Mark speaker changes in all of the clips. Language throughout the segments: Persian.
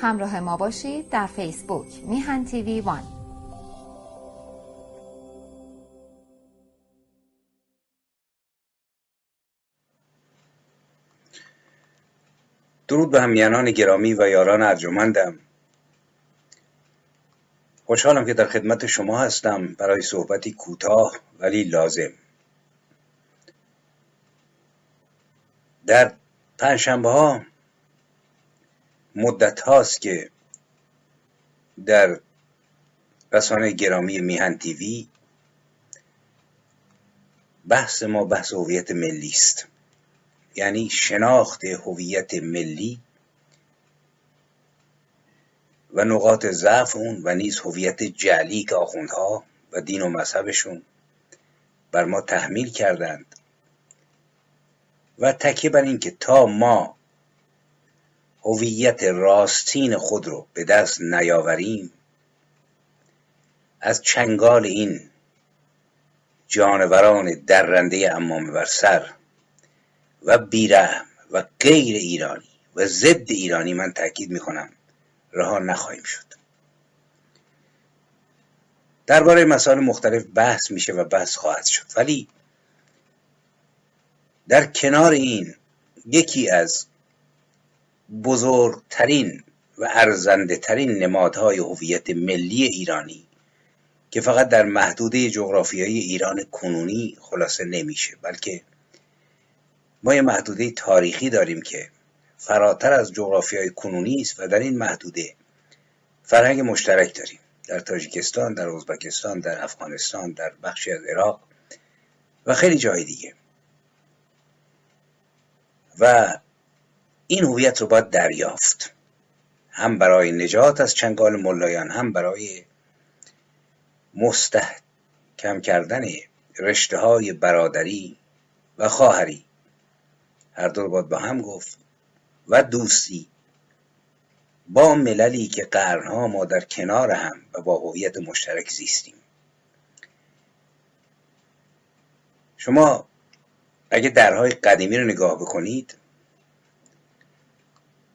Speaker 1: همراه ما باشید در فیسبوک میهن تیوی وان.
Speaker 2: درود به همیانان گرامی و یاران ارجمندم. خوشحالم که در خدمت شما هستم برای صحبتی کوتاه ولی لازم. در پنجشنبه ها مدت هاست که در رسانه گرامی میهن تیوی بحث ما بحث هویت ملی است. یعنی شناخت هویت ملی و نقاط ضعف اون و نیز هویت جعلی که آخوندها و دین و مذهبشون بر ما تحمیل کردند. و تکیه بر اینکه تا ما هویت راستین خود رو به دست نیاوریم. از چنگال این جانوران درنده امام بر سر و بیرحم و غیر ایرانی و ضد ایرانی من تاکید می‌کنم رها نخواهیم شد. درباره مسائل مختلف بحث میشه و بحث خواهد شد. ولی در کنار این یکی از بزرگترین و ارزنده ترین نمادهای هویت ملی ایرانی که فقط در محدوده جغرافیایی ایران کنونی خلاصه نمیشه بلکه ما یه محدوده تاریخی داریم که فراتر از جغرافیای کنونی است و در این محدوده فرهنگ مشترک داریم. در تاجیکستان در ازبکستان در افغانستان در بخشی از عراق و خیلی جای دیگه. و این هویت رو باید دریافت. هم برای نجات از چنگال ملایان هم برای مستحکم کردن رشته های برادری و خواهری. هر دو باید با هم گفت. و دوستی. با مللی که قرنها ما در کنار هم و با هویت مشترک زیستیم. شما اگه درهای قدیمی رو نگاه بکنید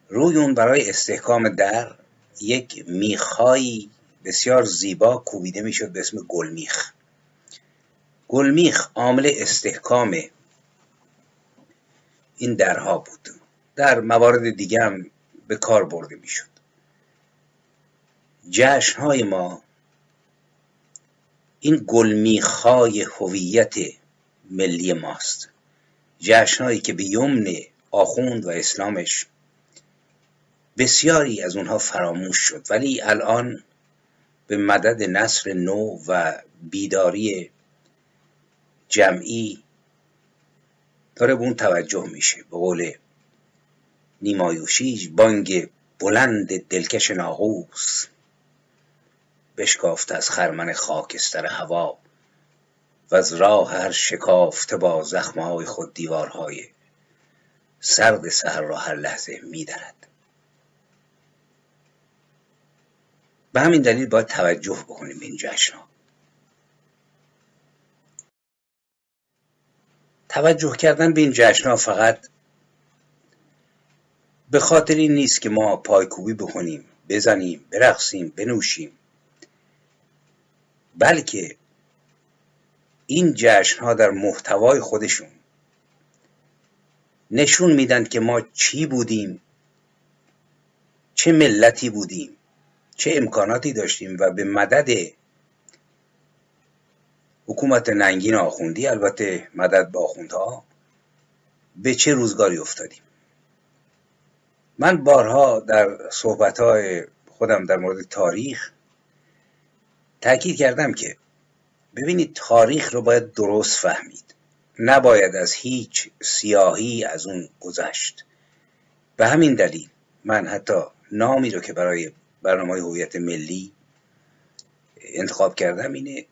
Speaker 2: روی اون برای استحکام در یک میخهایی بسیار زیبا کوبیده می‌شد به اسم گلمیخ. گلمیخ عامل استحکام این درها بود. در موارد دیگه هم به کار برده می‌شد. جشن های ما این گلمیخهای هویت ملی ماست. جشن هایی که به یمن آخوند و اسلامش بسیاری از اونها فراموش شد. ولی الان به مدد نصر نو و بیداری جمعی داره به اون توجه میشه. به قول نیمایوشیج بانگ بلند دلکش ناقوس بشکافت از خرمن خاکستر هوا و از راه هر شکافته با زخمهای خود دیوارهای سرد سهر را هر لحظه میدرد به همین دلیل باید توجه بکنیم این جشنها توجه کردن به این جشنها فقط به خاطر این نیست که ما پایکوبی بکنیم بزنیم برقصیم بنوشیم. بلکه این جشنها در محتوای خودشون نشون میدن که ما چی بودیم چه ملتی بودیم. چه امکاناتی داشتیم و به مدد حکومت ننگین آخوندی البته مدد به آخوندها به چه روزگاری افتادیم؟ من بارها در صحبتهای خودم در مورد تاریخ تاکید کردم که ببینید تاریخ رو باید درست فهمید. نباید از هیچ سیاهی از اون گذشت. به همین دلیل من حتی نامی رو که برای برنامه هویت ملی انتخاب کردم اینه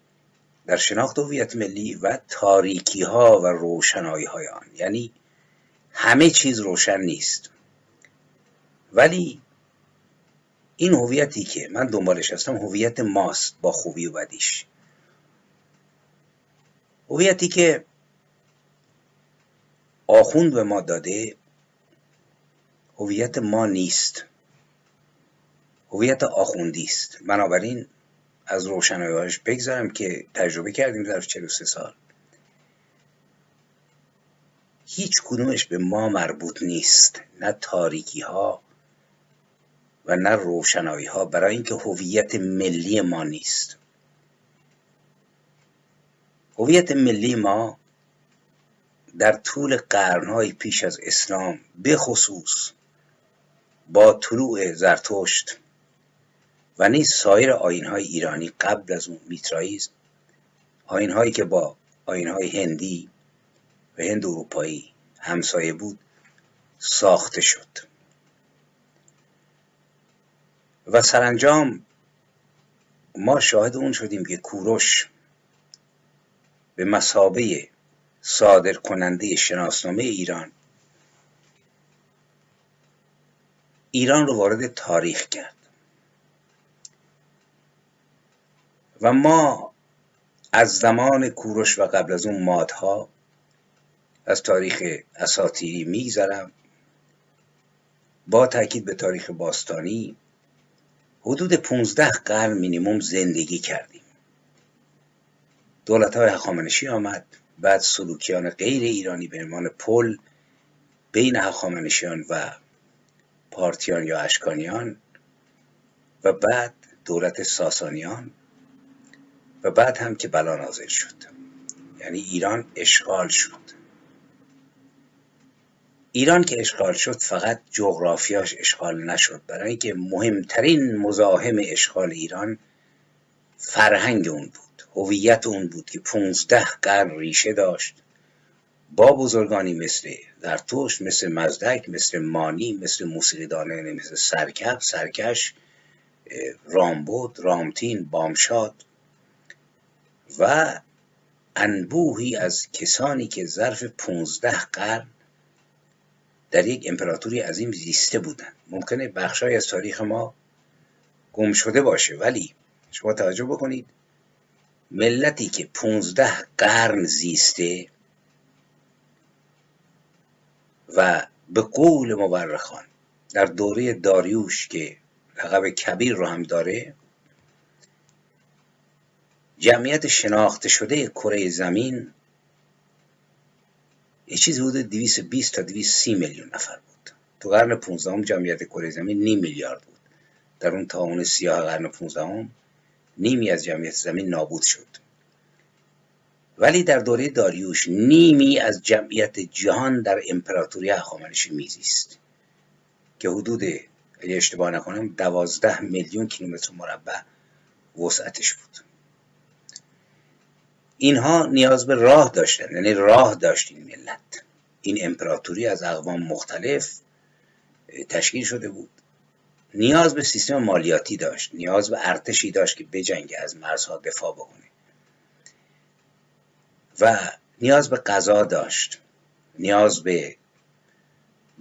Speaker 2: در شناخت هویت ملی و تاریکی ها و روشنایی های آن یعنی همه چیز روشن نیست. ولی این هویتی که من دنبالش هستم هویت ماست با خوبی و بدیش. هویتی که آخوند به ما داده هویت ما نیست. هویت آخوندی است. بنابراین از روشنایی‌هاش بگذارم که تجربه کردیم در 43 سال. هیچ کدومش به ما مربوط نیست. نه تاریکی ها و نه روشنایی ها برای اینکه هویت ملی ما نیست. هویت ملی ما در طول قرنهای پیش از اسلام بخصوص با طلوع زرتشت و نیز سایر آینهای ایرانی قبل از اون میترائیزم آینهایی که با آینهای هندی و هند اروپایی همسایه بود ساخته شد. و سرانجام ما شاهد اون شدیم که کوروش به مسابه صادر کننده شناسنامه ایران ایران رو وارد تاریخ کرد. و ما از زمان کوروش و قبل از اون مادها از تاریخ اساتیری میگذرم. با تاکید به تاریخ باستانی حدود 15 قرن مینیموم زندگی کردیم. دولت های هخامنشی آمد بعد سلوکیان غیر ایرانی به عنوان پل بین هخامنشیان و پارتیان یا اشکانیان و بعد دولت ساسانیان و بعد هم که بلا نازل شد. یعنی ایران اشغال شد. ایران که اشغال شد فقط جغرافیاش اشغال نشد. برای اینکه مهمترین مزاحم اشغال ایران فرهنگ اون بود. هویت اون بود که 15 قرن ریشه داشت. با بزرگانی مثل زرتشت مثل مزدک مثل مانی مثل موسیقیدانه مثل سرکب سرکش رامبود رامتین بامشاد و انبوهی از کسانی که ظرف 15 قرن در یک امپراتوری عظیم زیسته بودند. ممکنه بخشای از تاریخ ما گم شده باشه ولی شما توجه بکنید ملتی که 15 قرن زیسته و به قول مورخان در دوره داریوش که لقب کبیر رو هم داره جمعیت شناخته شده کره زمین یه چیزی حدود 220 تا 230 میلیون نفر بود. تو قرن 15 جمعیت کره زمین نیم میلیارد بود. در اون تاون سیاه قرن 15 نیمی از جمعیت زمین نابود شد. ولی در دوره داریوش نیمی از جمعیت جهان در امپراتوری هخامنشی میزیست. که حدود اگه اشتباه نکنم دوازده میلیون کیلومتر مربع وسعتش بود. اینها نیاز به راه داشتن یعنی راه داشت این ملت. این امپراتوری از اقوام مختلف تشکیل شده بود. نیاز به سیستم مالیاتی داشت نیاز به ارتشی داشت که بجنگه از مرزها دفاع بکنه. و نیاز به غذا داشت نیاز به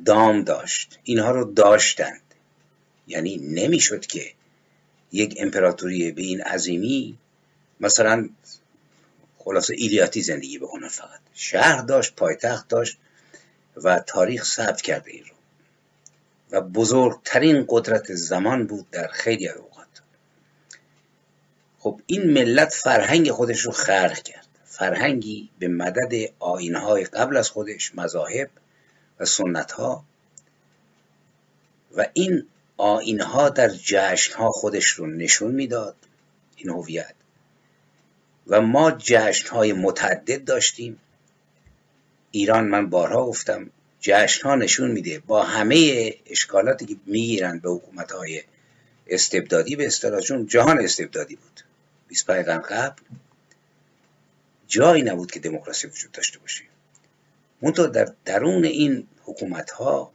Speaker 2: دام داشت. اینها رو داشتند. یعنی نمی‌شد که یک امپراتوری به این عظیمی مثلا خلاصه ایلیاتی زندگی بکنن فقط. شهر داشت پایتخت داشت و تاریخ ثبت کرده این رو. و بزرگترین قدرت زمان بود در خیلی از اوقات. خب این ملت فرهنگ خودش رو خرق کرد. فرهنگی به مدد آینهای قبل از خودش مذاهب و سنت ها و این آینها در جشنها خودش رو نشون می‌داد. این هویت. و ما جشن های متعدد داشتیم. ایران من بارها گفتم جشن ها نشون میده با همه اشکالاتی که می‌گیرند به حکومت های استبدادی به چون جهان استبدادی بود. 25 قرن قبل جایی نبود که دموکراسی وجود داشته باشه. منتها در درون این حکومت ها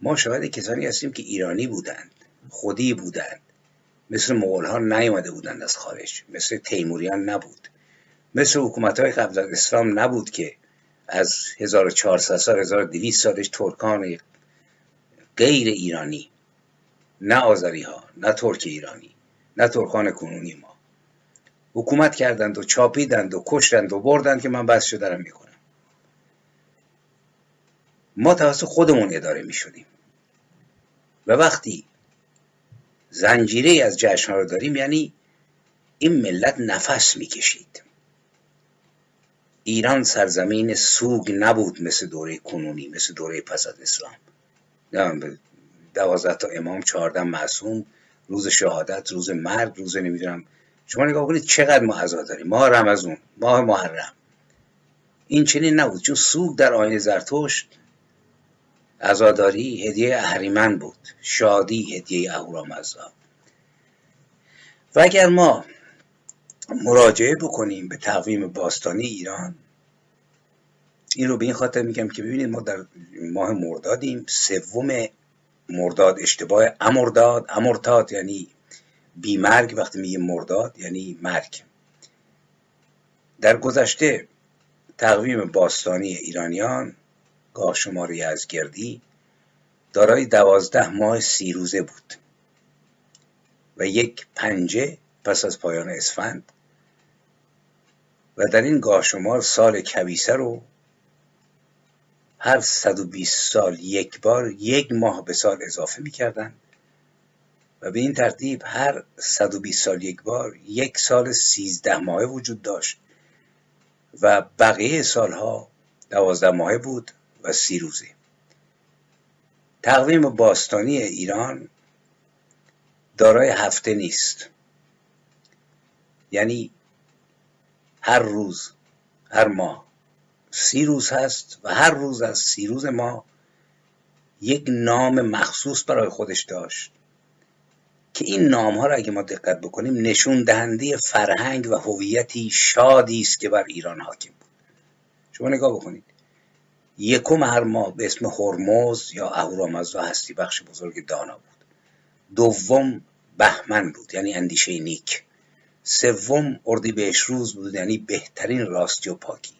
Speaker 2: ما شاهد کسانی هستیم که ایرانی بودند خودی بودند. مثل مغول ها نیامده بودند از خارج. مثل تیموریان نبود. مثل حکومت های قبل از اسلام نبود که از 1400 سال 1200 سالش ترکان غیر ایرانی نه آذری ها نه ترک ایرانی نه ترکان کنونی ما. حکومت کردند و چاپیدند و کشتند و بردند که من بس دارم می‌کنم. ما توسط خودمون اداره می شدیم و وقتی زنجیره از جشن رو داریم یعنی این ملت نفس می‌کشید. ایران سرزمین سوگ نبود مثل دوره کنونی مثل دوره پس از اسلام. دوازده تا امام چهارده معصوم روز شهادت روز مرگ روز نمی‌دونم. شما نگاه کنید چقدر ما عزا داریم. ماه رمزون ماه محرم. این چنین نبود چون سوگ در آین زرتشت عزاداری هدیه اهریمن بود. شادی هدیه اهورامزدا و اگر ما مراجعه بکنیم به تقویم باستانی ایران این رو به این خاطر میگم که ببینید ما در ماه مردادیم. سوم مرداد اشتباه امرداد. امرتاد یعنی بیمرگ. وقتی میگه مرداد یعنی مرگ. در گذشته تقویم باستانی ایرانیان گاه شماره یزگردی دارای دوازده ماه سی روزه بود و یک پنجه پس از پایان اسفند و در این گاه شمار سال کبیسه رو هر 120 سال یک بار یک ماه به سال اضافه می‌کردن و به این ترتیب هر 120 سال یک بار یک سال 13 ماهه وجود داشت و بقیه سالها دوازده ماهه بود و سی روزه. تقویم باستانی ایران دارای هفته نیست. یعنی هر روز هر ماه سی روز هست و هر روز از سی روز ما یک نام مخصوص برای خودش داشت که این نام ها را اگه ما دقت بکنیم نشون دهنده فرهنگ و هویتی شادی است که بر ایران حاکم بود. شما نگاه بکنید. یکم هر ماه به اسم هرمز یا اهورامزدا هستی بخش بزرگ دانا بود. دوم بهمن بود یعنی اندیشه نیک. سوم اردیبهشت روز بود یعنی بهترین راستی و پاکی.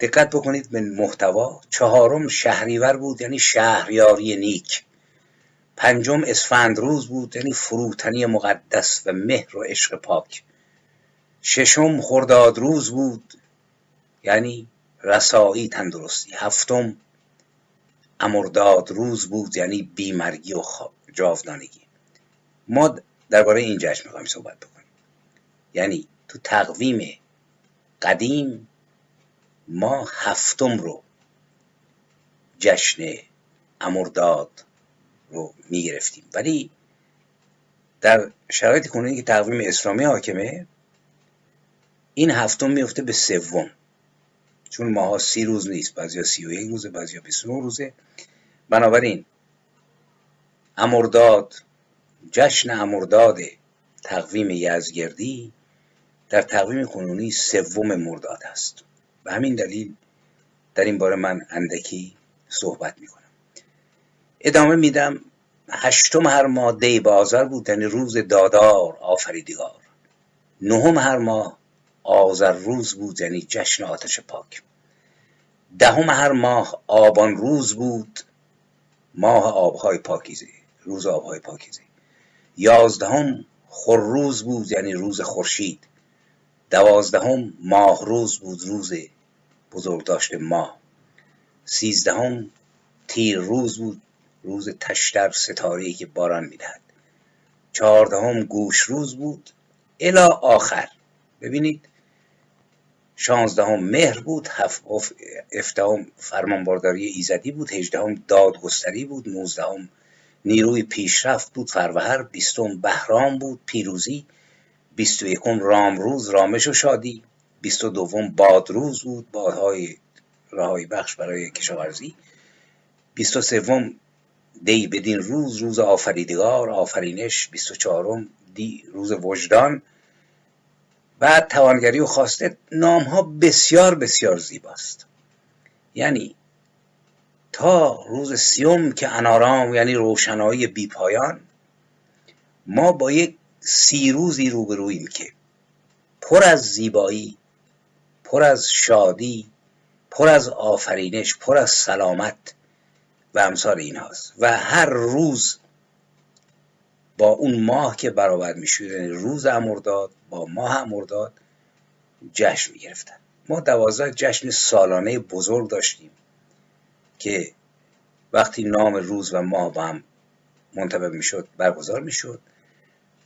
Speaker 2: دقت بکنید به محتوا. چهارم شهریور بود یعنی شهریاری نیک. پنجم اسفند روز بود یعنی فروتنی مقدس و مهر و عشق پاک. ششم خرداد روز بود یعنی رسایی تندرستی. هفتم امرداد روز بود یعنی بیمرگی و جاودانگی. ما درباره این جشن می‌خوایم صحبت بکنیم. یعنی تو تقویم قدیم ما هفتم رو جشن امرداد رو می‌گرفتیم. ولی در شرایط کنونی که تقویم اسلامی حاکمه این هفتم میفته به سوم. چون ماها سی روز نیست بعضی سی و یک روزه بعضی بیست روزه. بنابراین امرداد جشن امرداد تقویم یزگردی در تقویم کنونی سوم مرداد است. به همین دلیل در این باره من اندکی صحبت می‌کنم. ادامه میدم هشتم هر ماه دی بازار بود یعنی روز دادار آفریدگار. نهم هر ماه آذر روز بود یعنی جشن آتش پاک. دهم هر ماه آبان روز بود ماه آبهای پاکیزه روز آبهای پاکیزه. یازدهم خورروز بود یعنی روز خورشید. دوازدهم ماه روز بود روز بزرگ داشته ماه. سیزدهم تیر روز بود روز تشتر ستاره که باران می‌دهد. چهاردهم گوش روز بود الا آخر. ببینید شانزدهم مهر بود هفدهم فرمانبرداری ایزدی بود هجدهم دادگستری بود نوزدهم نیروی پیشرفت بود فروهر بیستم بهرام بود پیروزی بیست و یکم رامروز رامش و شادی بیست و دوم بادروز بود بادهای رهایی بخش برای کشاورزی بیست و سوم دی بدین روز روز آفریدگار آفرینش بیست و چهارم دی روز وجدان بعد توانگری و خواسته نام ها بسیار بسیار زیباست. یعنی تا روز سیوم که انارام یعنی روشنایی بی پایان ما با یک سی روزی روبرویم که پر از زیبایی پر از شادی پر از آفرینش پر از سلامت و امثال این هاست و هر روز با اون ماه که برابر می یعنی روز امرداد با ماه امرداد جشن می گرفتن ما دوازده جشن سالانه بزرگ داشتیم که وقتی نام روز و ماه با هم منتبه می‌شد برگزار می‌شد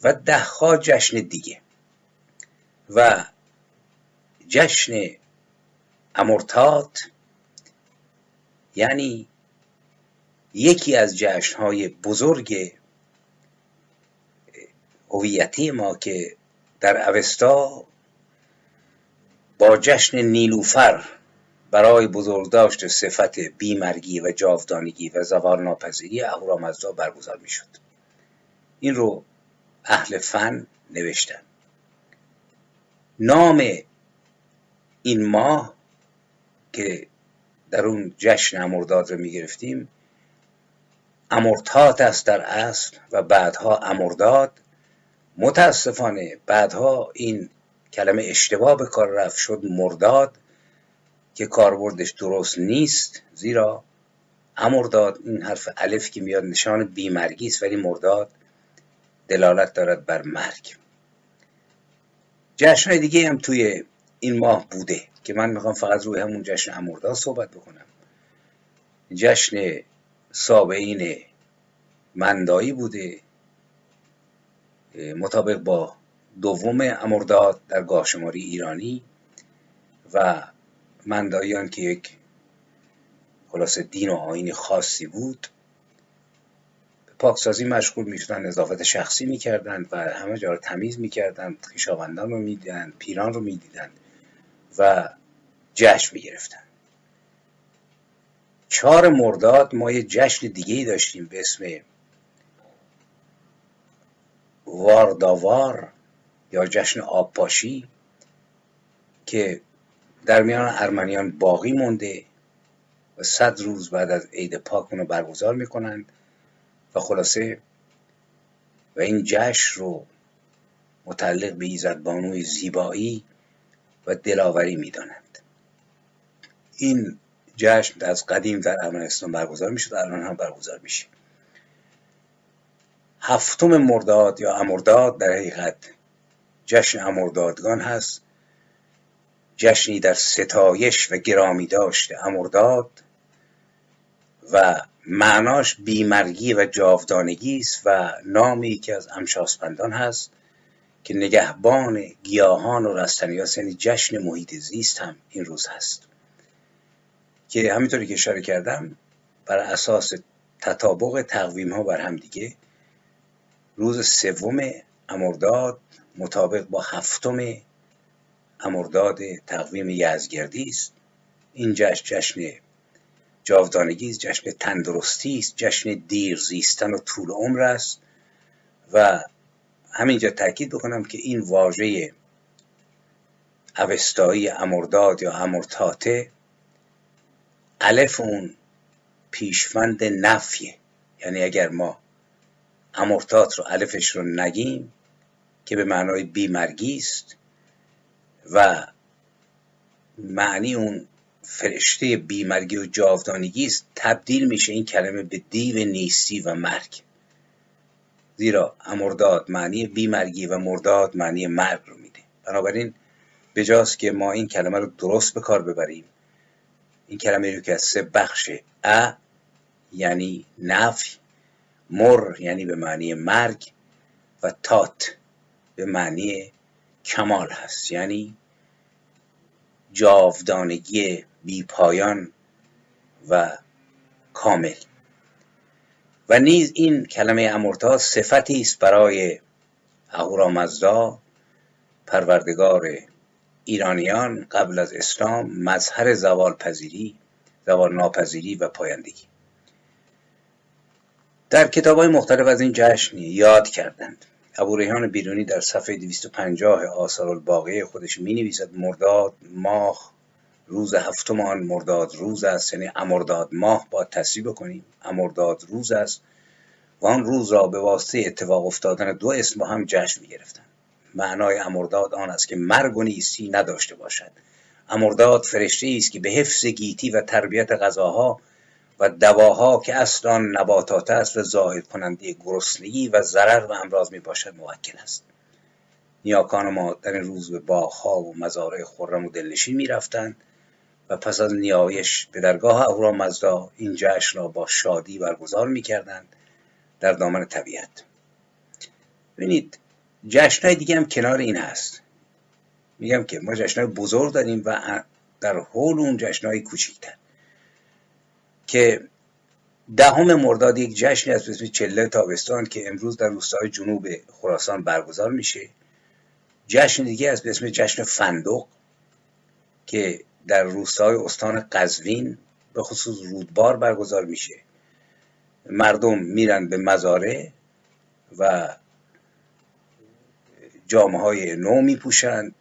Speaker 2: و دهها جشن دیگه. و جشن امورتات یعنی یکی از جشنهای بزرگ هویتی ما که در اوستا با جشن نیلوفر برای بزرگداشت صفت بیمرگی و جاودانگی و زوال ناپذیری اهورامزدا برگزار می‌شد. این رو اهل فن نوشتن. نام این ماه که در اون جشن امرداد رو می‌گرفتیم امرتات است در اصل و بعدها امرداد. متاسفانه بعدها این کلمه اشتباه به کار رفت شد مرداد که کاربردش درست نیست. زیرا امرداد این حرف الف که میاد نشان بیمرگی است ولی مرداد دلالت دارد بر مرگ. جشن دیگه هم توی این ماه بوده که من می‌خوام فقط روی همون جشن امرداد صحبت بکنم. جشن سابعین مندایی بوده. مطابق با دوم امرداد در گاهشماری ایرانی و مندایان که یک خلاص دین و آین خاصی بود پاکسازی مشغول می‌شدن نظافت شخصی می‌کردند و همه جا رو تمیز می‌کردند خویشاوندان رو می‌دیدند پیران رو می‌دیدند و جشن می‌گرفتن چهار مرداد ما یه جشن دیگه ای داشتیم به اسم وارداوار یا جشن آبپاشی که در میان ارمنیان باقی مونده و صد روز بعد از عید پاک رو برگزار می‌کنند و خلاصه و این جشن رو متعلق به ایزد بانوی زیبایی و دلاوری می‌دانند. این جشن از قدیم در ارمنستان برگزار می‌شد الان هم برگزار میشه. هفتم مرداد یا امرداد در حقیقت جشن امردادگان هست. جشنی در ستایش و گرامی داشته امرداد و معناش بیمرگی و جاودانگی است و نامی که از امشاسپندان هست که نگهبان گیاهان و رستنیاس یعنی جشن محیط زیست هم این روز هست. که همینطوری که اشاره کردم بر اساس تطابق تقویم ها بر هم دیگه روز سوم امرداد مطابق با هفتم امرداد تقویم یزگردی است. این جشن جشن جاودانگی است جشن تندرستی است جشن دیر زیستن و طول عمر است و همینجا تاکید بکنم که این واژه اوستایی امرداد یا امرتاته الف اون پیشوند نفیه یعنی اگر ما امرتات رو الفش رو نگیم که به معنای بیمرگی است و معنی اون فرشته بیمرگی و جاودانگی است تبدیل میشه این کلمه به دیو نیستی و مرگ. زیرا امرداد معنی بیمرگی و مرداد معنی مرگ رو میده. بنابراین بجاست که ما این کلمه رو درست به کار ببریم. این کلمه رو که از سه بخش ا یعنی نفی مر یعنی به معنی مرگ و تات به معنی کمال هست. یعنی جاودانگی بی پایان و کامل. و نیز این کلمه امورتا صفتی است برای اهورامزدا پروردگار ایرانیان قبل از اسلام مظهر زوال پذیری زوال ناپذیری و پایندگی. در کتاب های مختلف از این جشن یاد کردند. ابو ریحان بیرونی در صفحه 250 آثار الباقی خودش می نویسد مرداد ماه روز هفتم آن مرداد روز است یعنی امرداد ماه با تصویب کنیم امرداد روز است و آن روز را به واسطه اتفاق افتادن دو اسم با هم جشن می گرفتن. معنای امرداد آن است که مرگ و نیستی نداشته باشد. امرداد فرشته است که به حفظ گیتی و تربیت غذاها و دواها که اصل نباتات است و ظاهر کننده گرسنگی و ضرر و امراض می باشد موکل است. نیاکان ما در این روز به باغها و مزارع خرم و دلنشین می رفتند و پس از نیایش به درگاه اهورامزدا این جشن را با شادی برگزار می کردند در دامن طبیعت. ببینید جشنهای دیگه هم کنار این هست میگم که ما جشنهای بزرگ داریم و در حول اون جشنهای کوچیکتر. که دهم مرداد یک جشنی از اسم چله تابستان که امروز در روستای جنوب خراسان برگزار میشه. جشن دیگه از اسم جشن فندق که در روستای استان قزوین به خصوص رودبار برگزار میشه. مردم میرن به مزاره و جامعه های نو میپوشند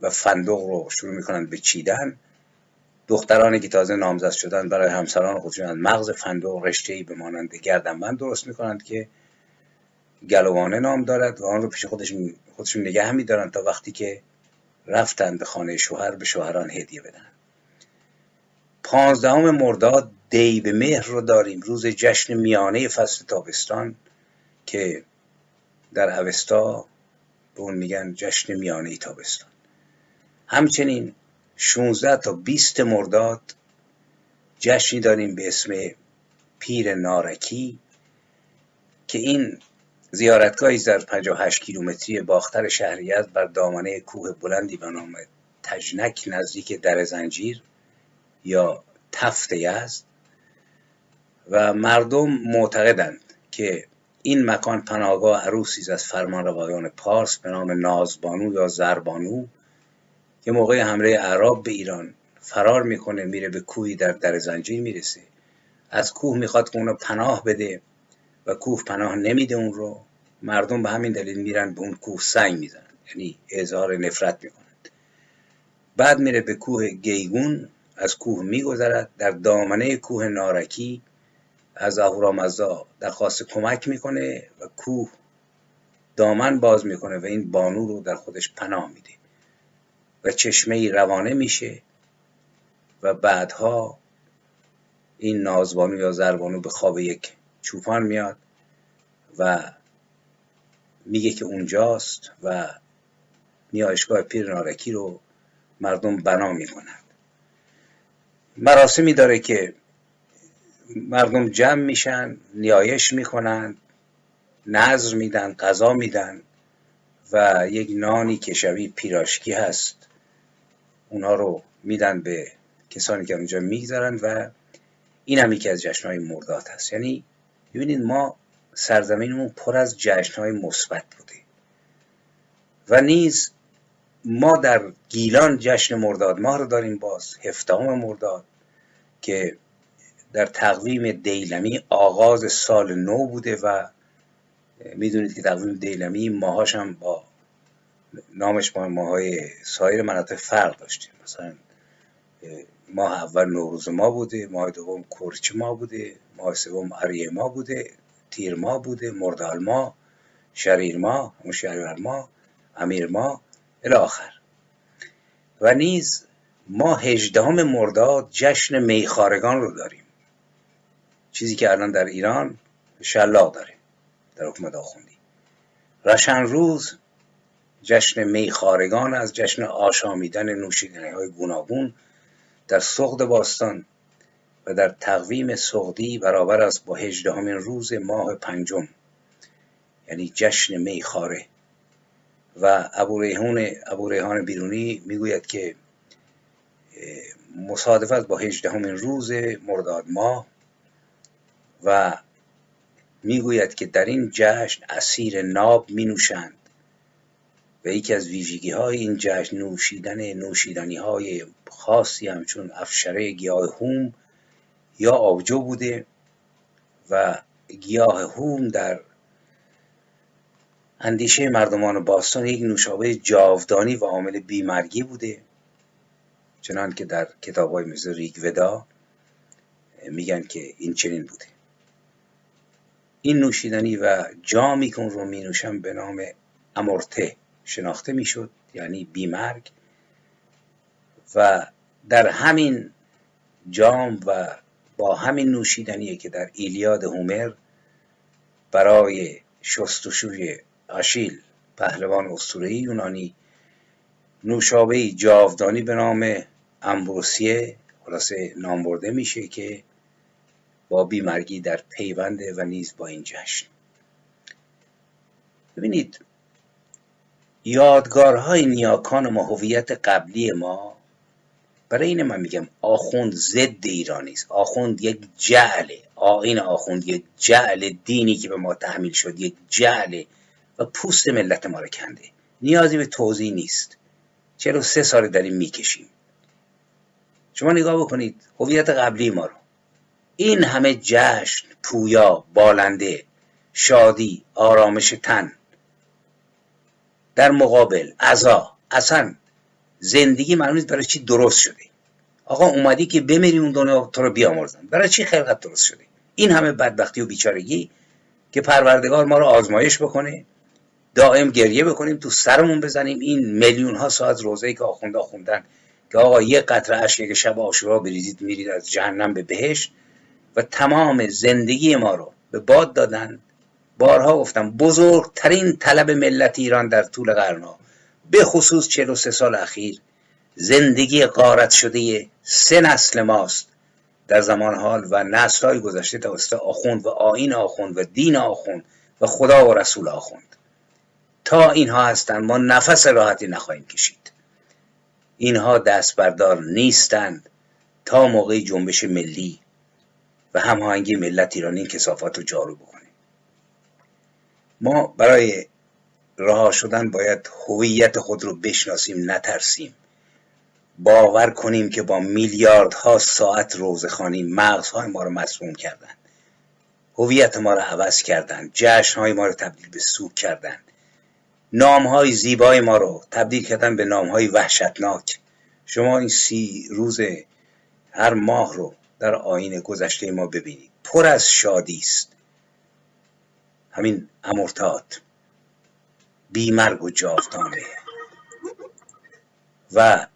Speaker 2: و فندق رو شروع می‌کنند به چیدن. دخترانی که تازه نامزد شدن برای همسران خودشون مغز فندق رشته ای به مانند گردنبند درست می‌کنند که گلوانه نام دارد و آن رو پیش خودشون خودشون نگه میدارند تا وقتی که رفتن به خانه شوهر به شوهران هدیه بدن. پانزدهم مرداد دی به مهر رو داریم. روز جشن میانه فصل تابستان که در اوستا به اون میگن جشن میانه تابستان. همچنین 16 تا 20 مرداد جشنی داریم به اسم پیر نارکی که این زیارتگاهی در 58 کیلومتری باختر شهر یزد بر دامنه کوه بلندی به نام تجنک نزدیک در زنجیر یا تفت یزد و مردم معتقدند که این مکان پناهگاه عروسی از فرمان روایان پارس به نام نازبانو یا زربانو. که موقع حمله عرب به ایران فرار می‌کنه میره به کوهی در در زنجیر می‌رسه. از کوه می‌خواد که اونو پناه بده و کوه پناه نمیده اون رو. مردم به همین دلیل میرن به اون کوه سنگ می‌زنن یعنی اظهار نفرت می‌کنند. بعد میره به کوه گیگون از کوه میگذرد. در دامنه کوه نارکی از اهورامزدا درخواست کمک می‌کنه و کوه دامن باز می‌کنه و این بانو رو در خودش پناه میده. و چشمه روانه میشه و بعدها این نازبانو یا زربانو به خواب یک چوپان میاد و میگه که اونجاست و نیایشگاه پیر نارکی رو مردم بنا می‌کنند. مراسمی داره که مردم جمع میشن نیایش می‌کنند نظر میدن غذا میدن و یک نانی که شبیه پیراشکی هست. اونها رو میدن به کسانی که اونجا می‌گذارن و این هم یکی از جشنهای مرداد هست. یعنی ببینید ما سرزمینمون پر از جشنهای مثبت بوده. و نیز ما در گیلان جشن مرداد ماه رو داریم باز هفدهم مرداد که در تقویم دیلمی آغاز سال نو بوده و می‌دونید که تقویم دیلمی ماهاش هم با نامش با ماهای سایر مناطق فرق داشته مثلا ماه اول نوروز ما بوده ماه دوم کورچ ما بوده ماه سوم اریه ما بوده تیر ما بوده مردال ما شریر ما همون ما امیر ما الاخر و نیز ما هجدهم مرداد جشن میخارگان رو داریم. چیزی که الان در ایران شلاق داره در حکومت آخوندی. رشن روز جشن میخارگان از جشن آشامیدن نوشیدنی های گوناگون در سغد باستان و در تقویم سغدی برابر است با هجدهمین روز ماه پنجم یعنی جشن میخاره و ابو ریحان بیرونی می‌گوید که مصادفت با هجدهمین روز مرداد ماه و می‌گوید که در این جشن اسیر ناب می نوشند و یکی از ویژگی های این جشن نوشیدن نوشیدنی های خاصی همچون افشره گیاه هوم یا آبجو بوده و گیاه هوم در اندیشه مردمان باستان یک نوشابه جاودانی و عامل بیمرگی بوده چنان که در کتاب های مثل ریگ ودا میگن که این چنین بوده. این نوشیدنی و جامی که اون رو می نوشن به نام امورته. شناخته می‌شد یعنی بیمرگ. و در همین جام و با همین نوشیدنیه که در ایلیاد هومر برای شستشوی آشیل پهلوان اسطوره‌ای یونانی نوشابه جاودانی به نام امبروسیه خلاصه نام برده میشه که با بیمرگی در پیونده و نیز با این جشن. ببینید یادگارهای نیاکان ما هویت قبلی ما. برای این من میگم آخوند ضد ایرانی است. آخوند یک جعله آین آخوند یک جعل دینی که به ما تحمیل شد یک جعله و پوست ملت ما رو کنده. نیازی به توضیح نیست. چرا سه سال داریم می‌کشیم؟ شما نگاه بکنید هویت قبلی ما رو. این همه جشن پویا بالنده شادی آرامش تن در مقابل عزا اصلا زندگی معلوم برای چی درست شده. آقا اومدی که بمیری اون دنیا تو رو بیامرزن. برای چی خلقت درست شده؟ این همه بدبختی و بیچارگی که پروردگار ما رو آزمایش بکنه دائم گریه بکنیم تو سرمون بزنیم. این میلیون ها ساعت روزه که آخونده آخوندن که آقا یه قطره اش یک شب آشورا بریزید میرید از جهنم به بهشت و تمام زندگی ما رو به باد دادن. بارها گفتم بزرگترین طلب ملت ایران در طول قرنها به خصوص 43 سال اخیر زندگی قارت شده سه نسل ماست. در زمان حال و نسل های گذشته توسط آخوند و آین آخوند و دین آخوند و خدا و رسول آخوند. تا اینها هستند ما نفس راحتی نخواهیم کشید. اینها دست بردار نیستند تا موقع جنبش ملی و هماهنگی ملت ایرانی این کسافات رو جارو بکنیم ما برای رها شدن باید هویت خود رو بشناسیم نترسیم. باور کنیم که با میلیاردها ساعت روزخانی مغزهای ما رو مسموم کردن. هویت ما رو عوض کردن جشنهای ما رو تبدیل به سوک کردن. نامهای زیبای ما رو تبدیل کردن به نامهای وحشتناک. شما این سی روز هر ماه رو در آین گذشته ما ببینید. پر از شادی است. همین امورتات بیمرگ و جاودانه. و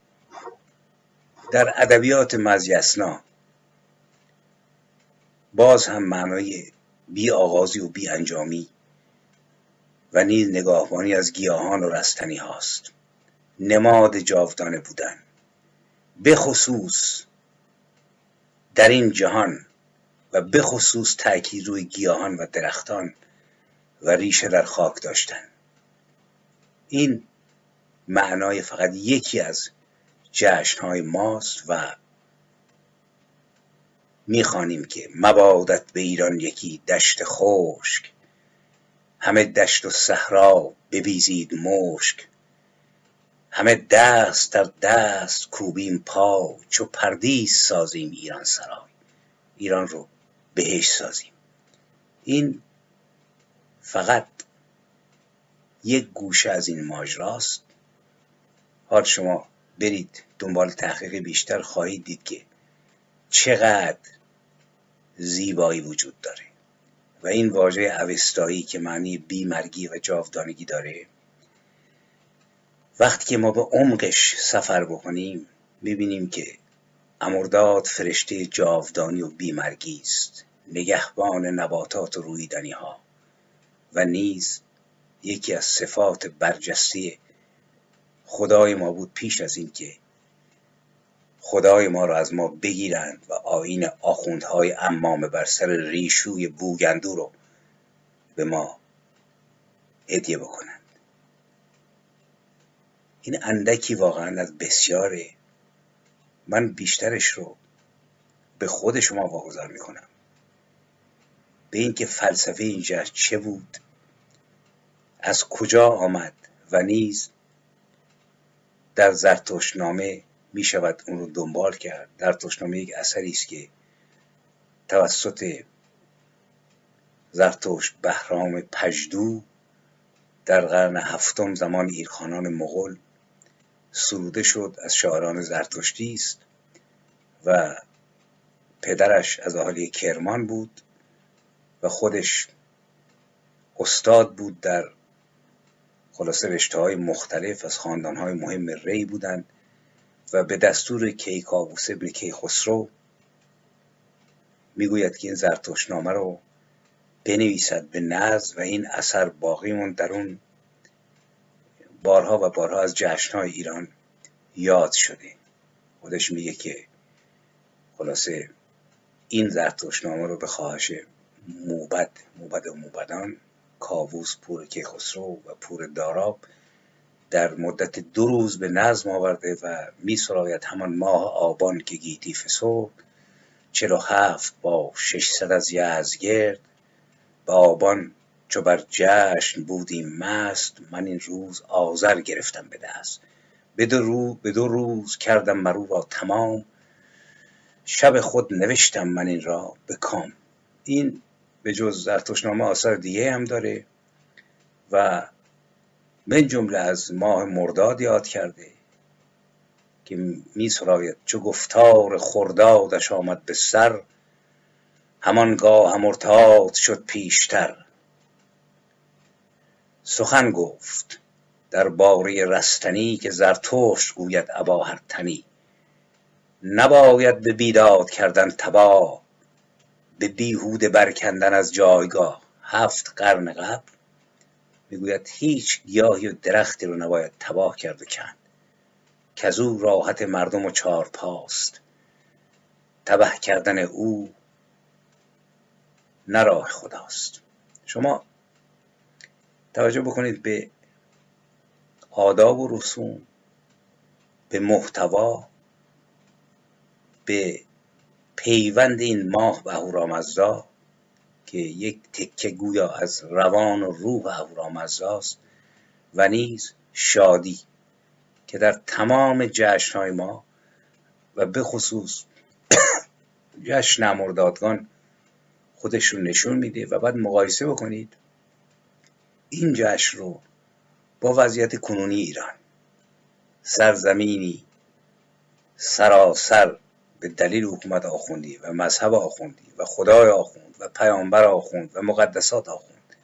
Speaker 2: در ادبیات مزیسنا باز هم معنای بی آغازی و بی انجامی و نیز نگاهبانی از گیاهان و رستنی هاست. نماد جاودانه بودن. به خصوص در این جهان و به خصوص تأکید روی گیاهان و درختان و ریشه در خاک داشتن. این معنای فقط یکی از جشنهای ماست و می‌خوانیم که مبادت به ایران یکی دشت خشک. همه دشت و صحرا ببیزید مشک. همه دست در دست کوبیم پا چو پردیس سازیم ایران سرای. ایران رو بهش سازیم. این فقط یک گوشه از این ماجراست حال شما برید دنبال تحقیق بیشتر خواهید دید که چقدر زیبایی وجود داره و این واژه اوستایی که معنی بیمرگی و جاودانگی داره. وقتی که ما به عمقش سفر بکنیم می‌بینیم که امرداد فرشته جاودانی و بیمرگی است نگهبان نباتات و رویدنی ها و نیز یکی از صفات برجسته خدای ما بود پیش از اینکه خدای ما را از ما بگیرند و آین آخوندهای امامه بر سر ریشوی بوگندو رو به ما هدیه بکنند. این اندکی واقعا از بسیاره. من بیشترش رو به خود شما واگذار می‌کنم. به اینکه فلسفه اینجا چه بود؟ از کجا آمد و نیز در زرتشتنامه می شود اون رو دنبال کرد. زرتشتنامه یک اثری است که توسط زرتشت بهرام پژدو در قرن هفتم زمان ایرخانان مغول سروده شد از شاعران زرتشتی است و پدرش از اهالی کرمان بود. و خودش استاد بود در خلاصه رشته های مختلف از خاندان های مهم ری بودند و به دستور کیکاووس ابن کیخسرو می‌گوید که این زرتشتنامه رو بنویسد به نظم و این اثر باقی مون در اون بارها و بارها از جشنهای ایران یاد شده. خودش میگه که خلاصه این زرتشتنامه رو به خواهش موبد موبد و موبدان کاووس پور کیخسرو و پور داراب در مدت دو روز به نظم آورده و می سراید همان ماه آبان که گیتی فسرد. چلو هفت با ششصد از یزگرد به آبان چو بر جشن بودیم مست من این روز آذر گرفتم به دست. به دو, به دو روز کردم مرو را تمام. شب خود نوشتم من این را به کام. این به جز زرتشنامه آثار دیگه هم داره و من جمله از ماه مرداد یاد کرده که می سراید چو گفتار خردادش آمد به سر همانگاه امرتاد شد پیشتر. سخن گفت در باره رستنی که زرتشت گوید ابا نباید به بیداد کردن تباه به بیهوده برکندن از جایگاه. هفت قرن قبل می‌گوید هیچ گیاهی و درختی رو نباید تباه کرد و کند او راحت مردم و چار پاست. تبه کردن او نه راه خداست. شما توجه بکنید به آداب و رسوم به محتوا به پیوند این ماه به اهورامزدا که یک تکه گویا از روان و روح اهورامزداست و نیز شادی که در تمام جشنهای ما و به خصوص جشن امردادگان خودشون نشون میده و بعد مقایسه بکنید این جشن رو با وضعیت کنونی ایران سرزمینی سراسر به دلیل حکومت آخوندی و مذهب آخوندی و خدای آخوند و پیامبر آخوند و مقدسات آخوند.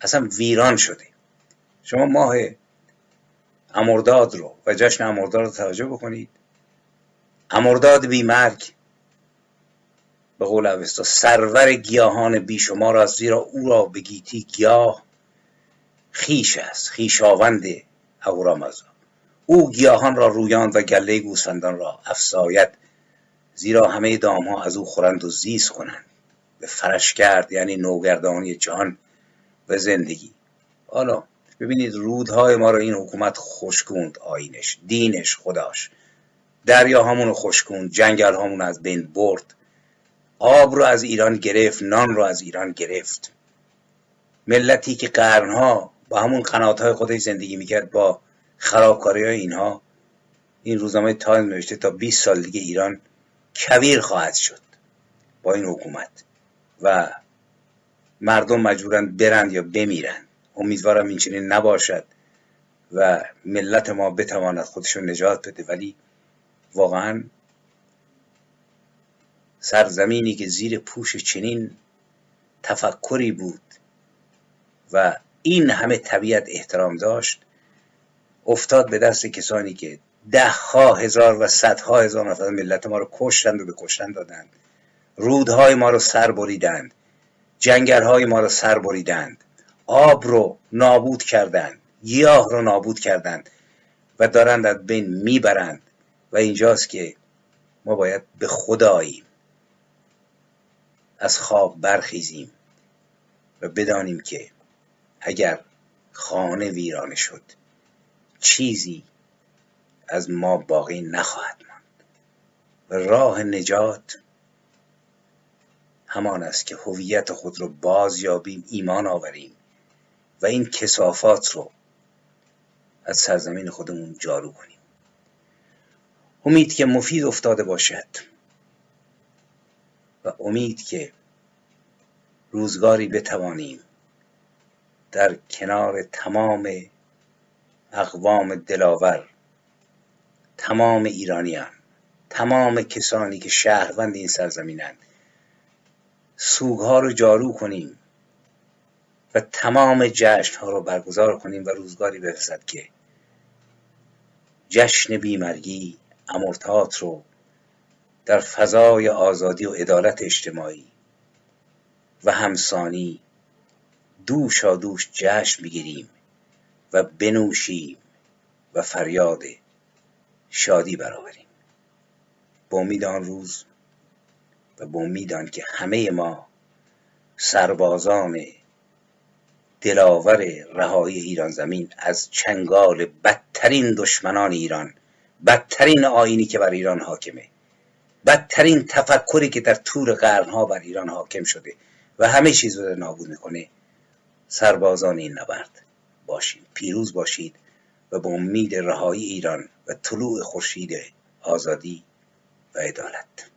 Speaker 2: اصلا ویران شده شما ماه امرداد رو و جشن امرداد رو توجه بکنید. امرداد بی مرگ. به قول اوستا سرور گیاهان بیشمار از زیرا او را به گیتی گیاه خیش است خیشاوند اهورامزدا او گیاهان را رویاند و گله گوسفندان را افساید زیرا همه ها از او خورند و زیست کنند. به فرش کرد یعنی نوگردانی جهان و زندگی. حالا ببینید رودهای ما رو این حکومت خشکوند آینش دینش خداش. دریاهامون رو خشکوند جنگل هامون از بین برد. آب رو از ایران گرفت نان رو از ایران گرفت. ملتی که قرنها با همون قناتهای خودش زندگی می‌کرد با خرابکاری های اینها این روزنامه تایم نوشته تا 20 سال دیگه ایران کبیر خواهد شد با این حکومت و مردم مجبورن برند یا بمیرند امیدوارم این چنین نباشد و ملت ما بتواند خودشون نجات بده. ولی واقعا سرزمینی که زیر پوش چنین تفکری بود و این همه طبیعت احترام داشت افتاد به دست کسانی که ده ها هزار و صدها هزار نفر ملت ما رو کشتند و به کشتن دادند. رودهای ما رو سر بریدند. جنگلهای ما رو سر بریدند. آب رو نابود کردند. گیاه رو نابود کردند. و دارند از بین می‌برند. و اینجاست که ما باید به خداییم. از خواب برخیزیم. و بدانیم که اگر خانه ویرانه شد چیزی از ما باقی نخواهد ماند. و راه نجات همان است که هویت خود رو باز یابیم ایمان آوریم و این کسافات رو از سرزمین خودمون جارو کنیم. امید که مفید افتاده باشد و امید که روزگاری بتوانیم در کنار تمام اقوام دلاور. تمام ایرانیان تمام کسانی که شهروند این سرزمینند سوگها رو جارو کنیم و تمام جشن ها رو برگزار کنیم و روزگاری برسد که جشن بیمرگی امرتات رو در فضای آزادی و عدالت اجتماعی و همسانی دوشا دوش جشن بگیریم و بنوشیم و فریاد شادی برآوریم. با امید آن روز و به امیدان که همه ما سربازان دلاور رهایی ایران زمین از چنگال بدترین دشمنان ایران بدترین آینی که بر ایران حاکمه بدترین تفکری که در طول قرنها بر ایران حاکم شده و همه چیز رو نابود می‌کنه سربازان این نبرد. باشید پیروز باشید و به امید رهایی ایران و طلوع خورشید آزادی و عدالت.